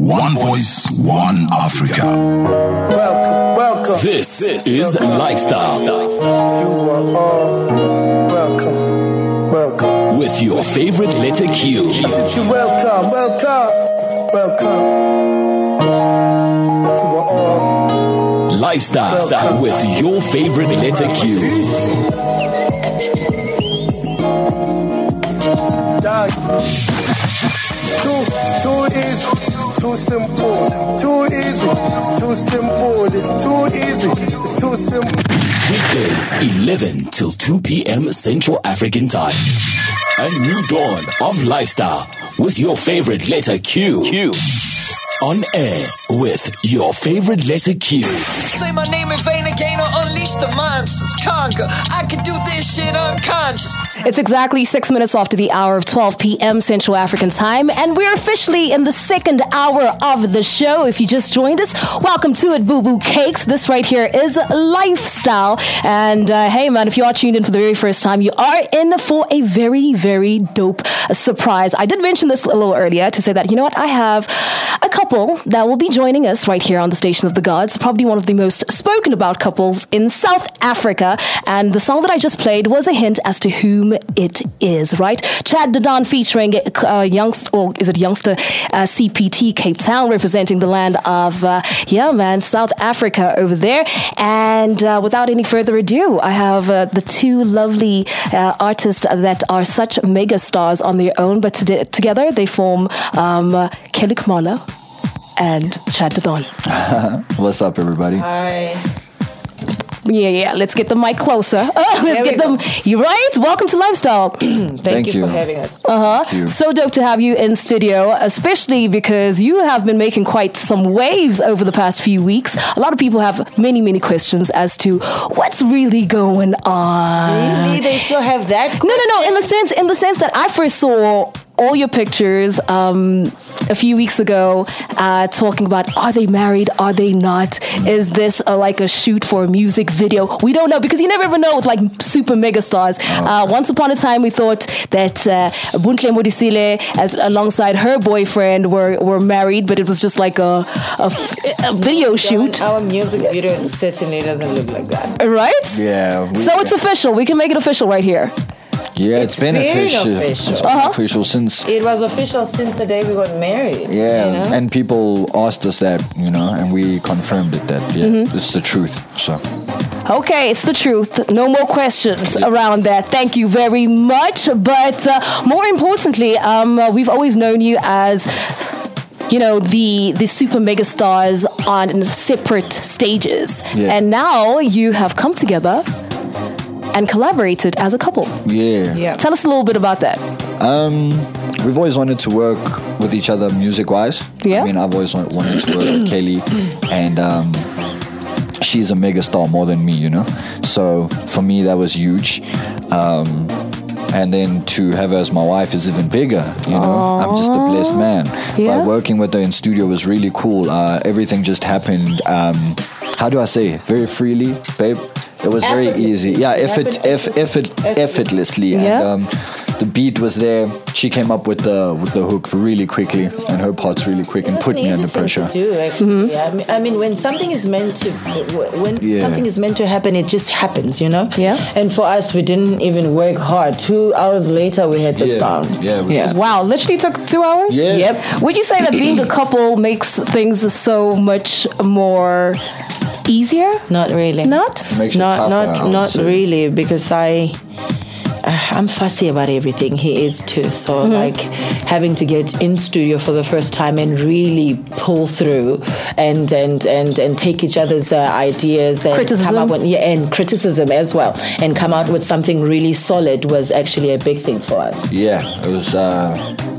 One voice, one Africa. Welcome, welcome. This, this is Lifestyle. You are all welcome, welcome. With your favorite letter Q. I said you welcome, welcome, welcome. You are all Lifestyle Welcome. with your favorite letter Q. dog. Too, too easy, it's too simple. Too easy, it's too simple. It's too easy, it's too simple. Weekdays 11 till 2 p.m. Central African Time. A new dawn of lifestyle with your favorite letter Q. Q. On air with your favorite letter Q. Say my name in vain again or unleash the monsters. Conquer. I can do this shit unconscious. It's exactly six minutes after the hour of 12 p.m. Central African time, and we're officially in the second hour of the show. If you just joined us, welcome to it, Boo Boo Cakes. This right here is Lifestyle. And uh, hey, man, if you are tuned in for the very first time, you are in for a very, very dope surprise. I did mention this a little earlier to say that, you know what, I have a couple that will be joining us right here on the Station of the Gods, probably one of the most spoken about couples in South Africa. And the song that I just played was a hint as to whom it is, right? Chad da Don featuring uh, youngster, or is it youngster uh, CPT Cape Town, representing the land of, uh, yeah, man, South Africa over there. And uh, without any further ado, I have uh, the two lovely uh, artists that are such mega stars on their own, but to- together they form um, Kelly Khumalo and Chad da Don. What's up, everybody? Hi. Yeah, yeah. Let's get the mic closer. let's get them. You right? Welcome to Lifestyle. Thank, Thank you, you. for having us. Uh-huh. Thank you. So dope to have you in studio, especially because you have been making quite some waves over the past few weeks. A lot of people have many, many questions as to what's really going on. Really, they still have that. No, no, no. In the sense, in the sense that I first saw all your pictures um, a few weeks ago, uh, talking about are they married? Are they not? Is this a, like a shoot for a music video? We don't know because you never ever know with like super mega stars. Uh, once upon a time, we thought that uh, Bontle Modiselle, as alongside her boyfriend, were were married, but it was just like a a, a video shoot, Our music video certainly doesn't look like that. right? Yeah. we- So it's official. We can make it official right here. Yeah, it's it's been, been official. official. It's been Uh-huh. official since. It was official since the day we got married. Yeah, you know? and people asked us that, you know, and we confirmed it that yeah, Mm-hmm. it's the truth. So Okay, it's the truth. No more questions around that. Thank you very much. But uh, more importantly, um, uh, we've always known you as. You know the the super mega stars on separate stages, Yeah. and now you have come together and collaborated as a couple. yeah, Yeah. Tell us a little bit about that. Um, we've always wanted to work with each other music wise. Yeah. I mean, I've always wanted to work with Kelly, and um, she's a mega star more than me, you know. So for me, that was huge. Um, and then to have her as my wife is even bigger, you know. I'm just a blessed man. Yeah. But working with her in studio was really cool. Uh, everything just happened. Um, how do I say? Very freely, babe. It was very easy. Effortlessly. Yeah, It effort, happened eff, effort, effortlessly. effortlessly. Yeah. And, um, the beat was there. She came up with the with the hook really quickly, and her parts really quick, and It's put an me easy under thing pressure. To do actually, yeah. I mean, I mean, when something is meant to, when Yeah. something is meant to happen, it just happens, you know. Yeah. And for us, we didn't even work hard. Two hours later, we had the Yeah. song. Yeah, it yeah. Wow, literally took two hours. Yeah. Yep. Would you say that being a couple makes things so much more easier? Not really. Not? Makes not tougher, not would not say. really because I uh, I'm fussy about everything. He is too. So Mm-hmm. like having to get in studio for the first time and really pull through and and and and take each other's uh, ideas and Criticism. come up with yeah and criticism as well and come out with something really solid was actually a big thing for us. Yeah, it was. Uh,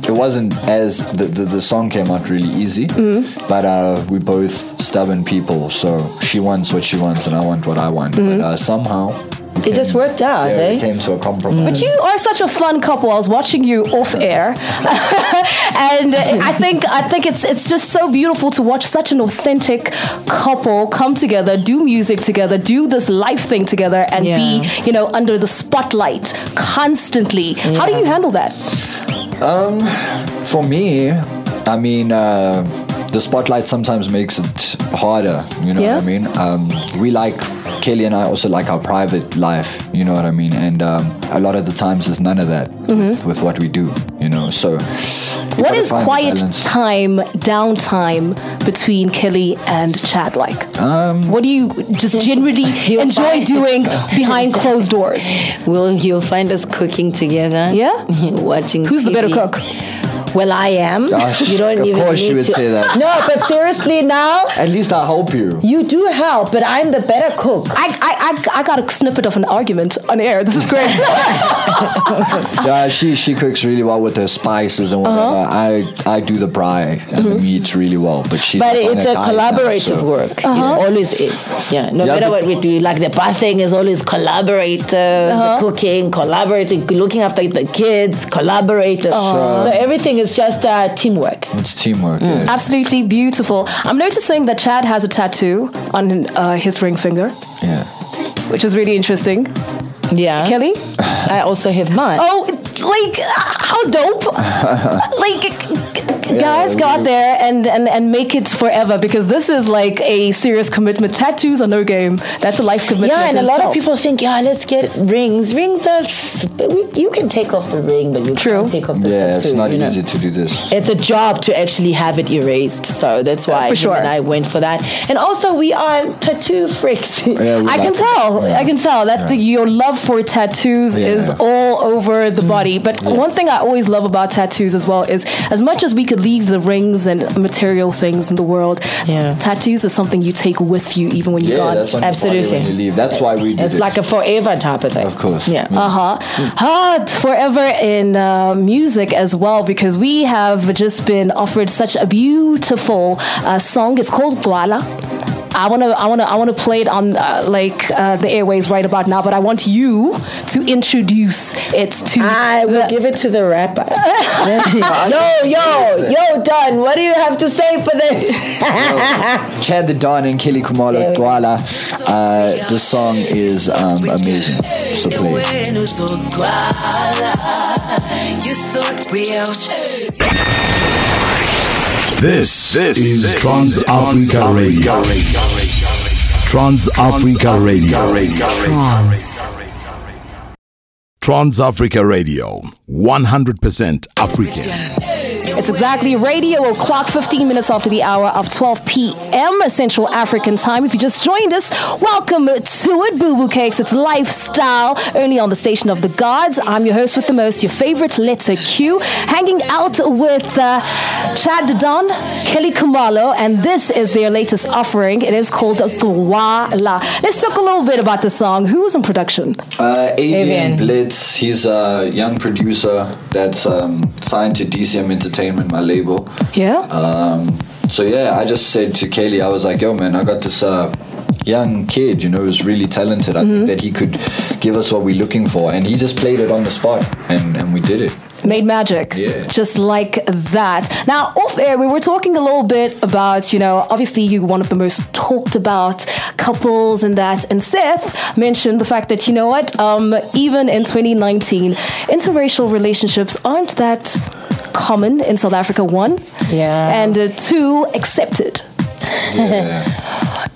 it wasn't as the, the the song came out really easy, Mm-hmm. but uh, we both stubborn people. So she wants what she wants, and I want what I want. But uh, somehow It just worked out, yeah, eh? we came to a compromise. But you are such a fun couple. I was watching you off air, and I think I think it's it's just so beautiful to watch such an authentic couple come together, do music together, do this life thing together, and Yeah. be you know under the spotlight constantly. How do you handle that? For me, I mean, uh, the spotlight sometimes makes it harder. You know Yeah. what I mean? Um, we like Kelly and I also like our private life. You know what I mean? And um, a lot of the times there's none of that with, with what we do. You know, so you Mm-hmm. What gotta is find the quiet time, downtime between Kelly and Chad like? Um, what do you just generally enjoy find- doing behind closed doors? Well, you'll find us cooking together? Yeah? Watching. Who's the better cook? Well, I am. Gosh, you don't of even course need you would to. say that. No, but seriously now, At least I help you. you do help, but I'm the better cook. I, I, I, I got a snippet of an argument on air. This is great. Yeah, she she cooks really well with her spices and whatever. Uh-huh. I I do the braai and the meats really well, but she's But it's a diet now, collaborative so- work. It always is. Yeah. No Yeah, matter what we do, like the bar thing is always collaborative. Uh-huh. The cooking, collaborating, looking after the kids, collaborative. So everything is just uh, teamwork. It's teamwork. Mm. yeah. Absolutely beautiful. I'm noticing that Chad has a tattoo on uh, his ring finger, yeah. which is really interesting. Yeah. Kelly? I also have mine. Oh, like, uh, how dope. like, guys, go out there and, and, and make it forever because this is like a serious commitment. Tattoos are no game. That's a life commitment. Yeah, and a in lot of people think, yeah, let's get rings. Rings are, s- we, you can take off the ring, but you True. can't take off the tattoo. Yeah, tattoo. it's not you know? easy to do this. It's a job to actually have it erased, so that's why For sure. and I went for that. And also, we are tattoo freaks. Yeah, I like can it. tell. I can tell that the, your love for tattoos Yeah. is all over the body. But one thing I always love about tattoos as well is as much as we could leave the rings and material things in the world, Yeah. tattoos is something you take with you even when you're Yeah, gone. that's on your body Absolutely. when you leave. That's why we did It's it. like a forever type of thing. Of course. Yeah. Yeah. Uh-huh. Uh, forever in uh, music as well because we have just been offered such a beautiful uh, song. It's called Dwala. I want to I want to I want to play it on uh, like uh, the airways right about now, but I want you to introduce it to I will the- give it to the rapper. yo, yo, yo, Don, what do you have to say for this? Chad da Don and Kelly Khumalo There we. Dwala. Uh, this song is um, amazing. So play it. Wenu zogcwala you thought we out This, is Trans Africa Radio. Trans Africa Radio. Trans Africa Radio. 100% African. It's exactly radio o'clock, 15 minutes after the hour of 12 p.m. Central African time. If you just joined us, welcome to it, Boo Boo Cakes. It's lifestyle, only on the station of the gods. I'm your host with the most, your favorite letter Q, hanging out with uh, Chad Don, Kelly Khumalo, and this is their latest offering. It is called Dwala. Let's talk a little bit about the song. Who was in production? Uh, Avian Avian. Blitz, he's a young producer that's um, signed to DCM Entertainment, my label. Yeah? Um, so yeah, I just said to Kaylee, I was like, "Yo, man, I got this uh, young kid, you know, who's really talented. I think that he could give us what we're looking for." And he just played it on the spot, and and we did it. made magic Yeah. just like that now off air we were talking a little bit about you know obviously you one of the most talked about couples and that and seth mentioned the fact that you know what um, even in 2019 interracial relationships aren't that common in south africa one Yeah. and uh, two accepted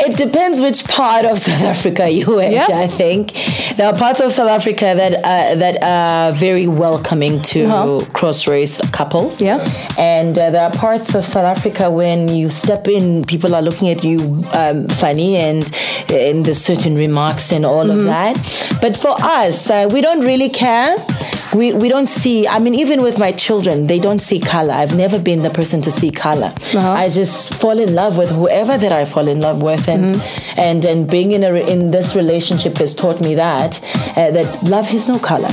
It depends which part of South Africa you went. Yeah. I think there are parts of South Africa that uh, that are very welcoming to Uh-huh. cross-race couples. Yeah. and uh, there are parts of South Africa when you step in, people are looking at you um, funny and in the certain remarks and all Mm-hmm. of that. But for us, uh, we don't really care. We, we don't see, I mean, even with my children, they don't see color. I've never been the person to see color. Uh-huh. I just fall in love with whoever that I fall in love with. And, Mm-hmm. and, and being in, a, in this relationship has taught me that, uh, that love has no color.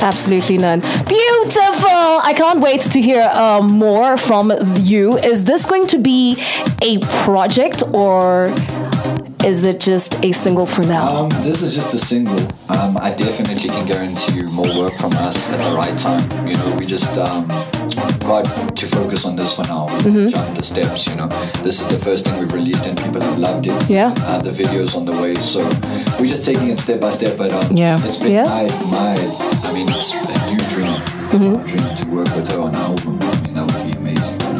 Absolutely none. Beautiful. I can't wait to hear um, more from you. Is this going to be a project or is it just a single for now? Um, this is just a single. Um, I definitely can guarantee you more work from us at the right time. You know, we just um, got to focus on this for now. Mm-hmm. Jump the steps. You know, this is the first thing we've released and people have loved it. Yeah. Uh, the videos on the way, so we're just taking it step by step. But um, Yeah. it's been Yeah. my my. I mean, it's a new dream. Mm-hmm. Dream to work with her on an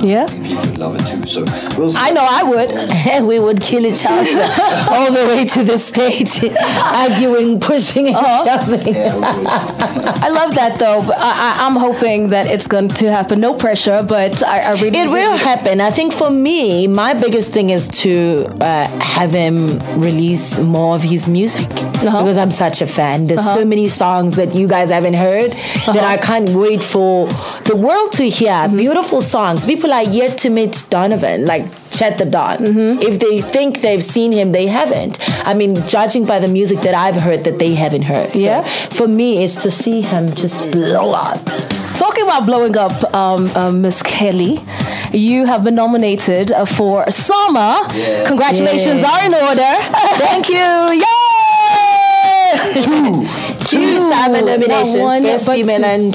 Yeah. I people would love it too. So we'll. I know I would. and we would kill each other all the way to the stage, arguing, pushing, and shoving. Uh-huh. Yeah. I love that though. I, I'm hoping that it's going to happen. No pressure, but I, I really. It will happen. I think for me, my biggest thing is to uh, have him release more of his music uh-huh. because I'm such a fan. There's so uh-huh. many songs that you guys haven't heard that I can't wait for the world to hear. Mm-hmm. Beautiful songs. People are yet to meet Donovan, like Chet the Don. If they think they've seen him, they haven't. I mean, judging by the music that I've heard that they haven't heard. So Yeah. For me, it's to see him just blow up. Talking about blowing up, um, um, Miss Kelly, you have been nominated uh, for SAMA. Yeah. Congratulations Yeah. are in order. Thank you. Yay! Two. Two SAMA nominations. one, Best female two. and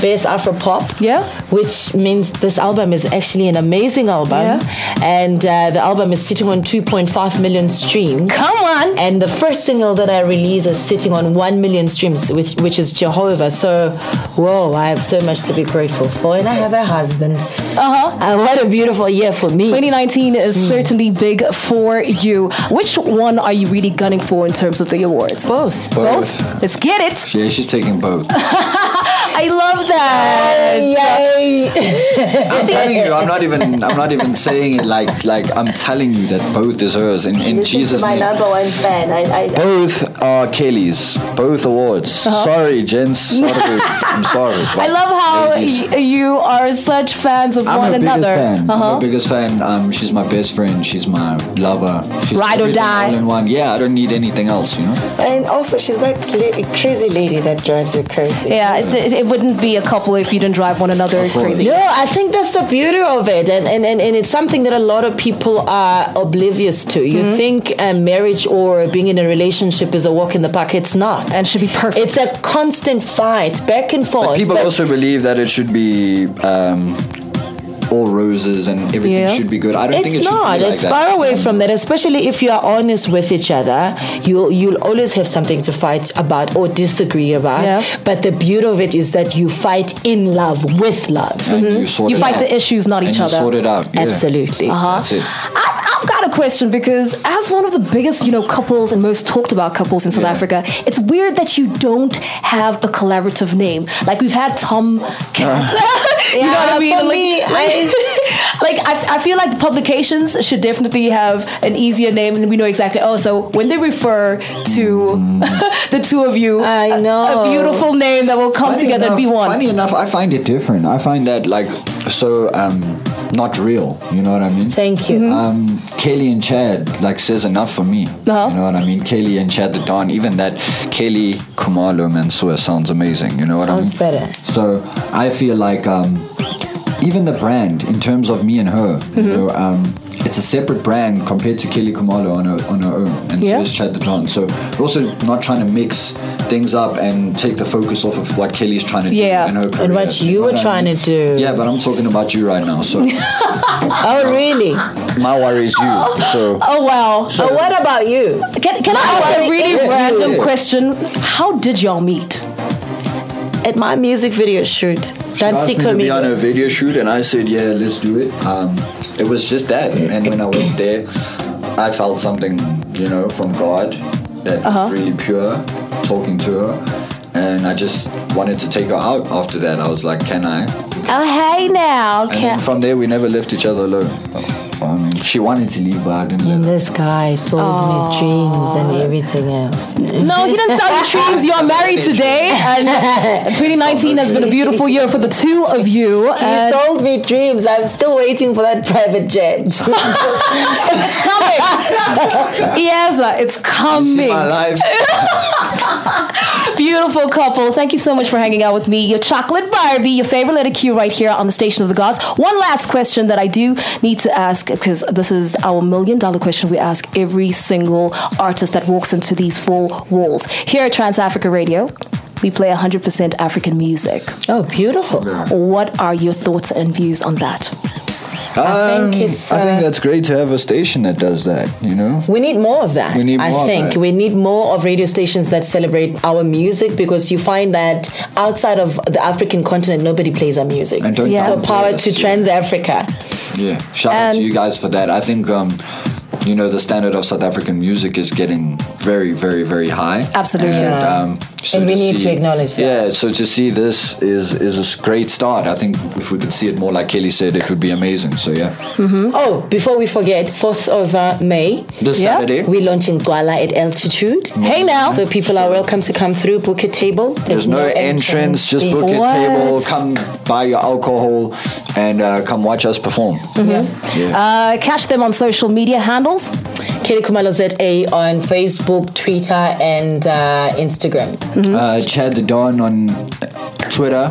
best Afro pop. Yeah. Which means this album is actually an amazing album. Yeah. And uh, the album is sitting on 2.5 million streams. Come on. And the first single that I release is sitting on 1 million streams, which, which is Jehovah. So, whoa, I have so much to be grateful for. And I have a husband. Uh-huh. And what a beautiful year for me. 2019 is Hmm. certainly big for you. Which one are you really gunning for in terms of the awards? Both. Both. Let's get it. Yeah, she's taking both. I love that. Yay! I'm telling you, I'm not even. I'm not even saying it like like I'm telling you that both is hers in, in Jesus' my name. number one fan. I, I, Both are Kelly's. Both awards. Sorry, gents. Sorry. I'm sorry. Uh-huh. I love how y- you are such fans of I'm one her another. biggest fan. I'm Uh-huh. her biggest fan. Um, she's my best friend. She's my lover. She's Ride or die. All in one. Yeah, I don't need anything else. You know. And also, she's that la- crazy lady that drives you crazy. Yeah, it, it, it wouldn't be a couple if you didn't drive one another crazy. No, I think that's the beauty of it, and, and, and, and it's something that a lot of people are oblivious to. You Mm-hmm. think a marriage or being in a relationship is a walk in the park. It's not. And should be perfect. It's a constant fight, back and forth. But people but- also believe that it should be um, all roses and everything Yeah. should be good. I don't think It's it should not. be like it's that. far away from that. Especially if you are honest with each other, you you'll always have something to fight about or disagree about. Yeah. But the beauty of it is that you fight in love with love. And you sort You it fight out. the issues, not and each you other. sort it out. Yeah. Absolutely. Uh-huh. That's it. I've, I've got a question because as one of the biggest, you know, couples and most talked about couples in South Yeah. Africa, it's weird that you don't have a collaborative name. Like we've had Tom Cat. you know what I mean? for like, me, like, like, I, I feel like the publications should definitely have an easier name, and we know exactly. Oh, so when they refer to the two of you, I know. a, beautiful name that will come Funny together and be one. Funny enough, I find it different. I find that like so um, not real. You know what I mean? Thank you. Mm-hmm. Um, Kaylee and Chad like says enough for me. Uh-huh. You know what I mean? Kaylee and Chad da Don. Even that Kaylee Khumalo Mansour sounds amazing. You know what Sounds I mean? Sounds better. So I feel like um, even the brand in terms of me and her, Mm-hmm. you know, um, it's a separate brand compared to Kelly Khumalo on her on her own, and Yeah. so is Chad da Don. So we're also not trying to mix things up and take the focus off of what Kelly's trying to Yeah. do in her career. And what you know were I trying mean? to do. Yeah, but I'm talking about you right now. So Oh, really? my worry is you. So oh wow! So what about you? Can, can I ask a really is you. random question? How did y'all meet? At my music video shoot, she asked Dancy me to be on a video shoot, and I said, "Yeah, let's do it." Um, it was just that, and when I went there, I felt something, you know, from God that Uh-huh. was really pure, talking to her, and I just wanted to take her out. After that, I was like, "Can I?" Oh hey now, And from there, we never left each other alone. I mean, she wanted to leave, but I didn't. And let her. this guy sold me dreams and everything else. No, he didn't sell you dreams. You are married today, and 2019 has been a beautiful year for the two of you. He sold me dreams. I'm still waiting for that private jet. It's coming. Ieza, it's See coming. my life. Beautiful couple. Thank you so much for hanging out with me. Your chocolate Barbie, your favorite letter Q, right here on the Station of the Gods. One last question that I do need to ask because this is our million dollar question we ask every single artist that walks into these four walls. Here at Trans Africa Radio, we play 100% African music. oh, beautiful. What are your thoughts and views on that? I think it's, I think uh, that's great to have a station that does that. You know. We need more of that. We need I of think that. we need more of radio stations that celebrate our music because you find that outside of the African continent, nobody plays our music. And don't Yeah. So power to. Trans Africa. Yeah, shout out to you guys for that. I think um, you know the standard of South African music is getting very, very, very high. Absolutely. And, um, so And we need to acknowledge that. Yeah, so to see this is is a great start. I think if we could see it more, like Kelly said, it would be amazing. So yeah, Mm-hmm. Oh, before we forget, 4th of uh, May, this Yeah. Saturday. we're launching Dwala at altitude. Hey now. So people are welcome to come through, book a table. There's no entrance. Just book What? table, come buy your alcohol, and uh, come watch us perform. Mm-hmm. Yeah. Uh, catch them on social media handles. Kelly Khumalo ZA on Facebook, Twitter, and uh, Instagram. Uh, Chad da Don on Twitter,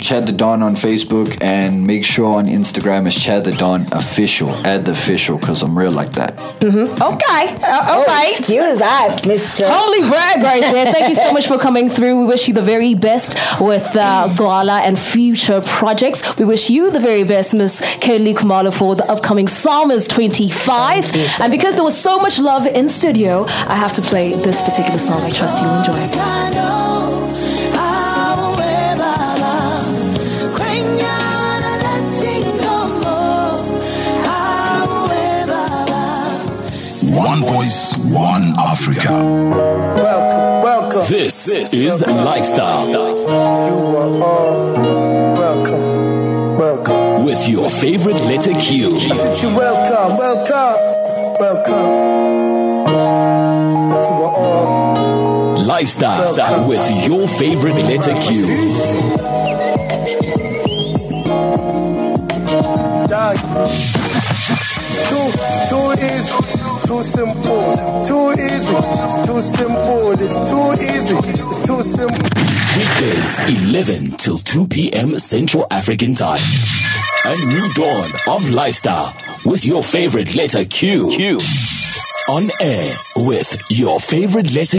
Chad da Don on Facebook, and make sure on Instagram is Chad da Don official. Add the official because I'm real like that. Okay. Uh, all right. Excuse us, Mr. Holy brag right there. Thank you so much for coming through. We wish you the very best with uh, Dwala and future projects. We wish you the very best, Miss Kaylee Khumalo, for the upcoming SAMAs 25. Thank you so and because there was so much love in studio, I have to play this particular song. I trust you will enjoy it. One voice, one Africa. Welcome, welcome. This this is Lifestyle You are all welcome, welcome. with your favorite letter Q. You welcome, welcome, welcome. You are all Lifestyle with your favorite letter Q. too simple. Too easy, it's too simple. It's too easy, it's too simple. Weekdays 11 till 2 p.m. Central African Time. A new dawn of lifestyle with your favorite letter Q. Q. On air with your favorite letter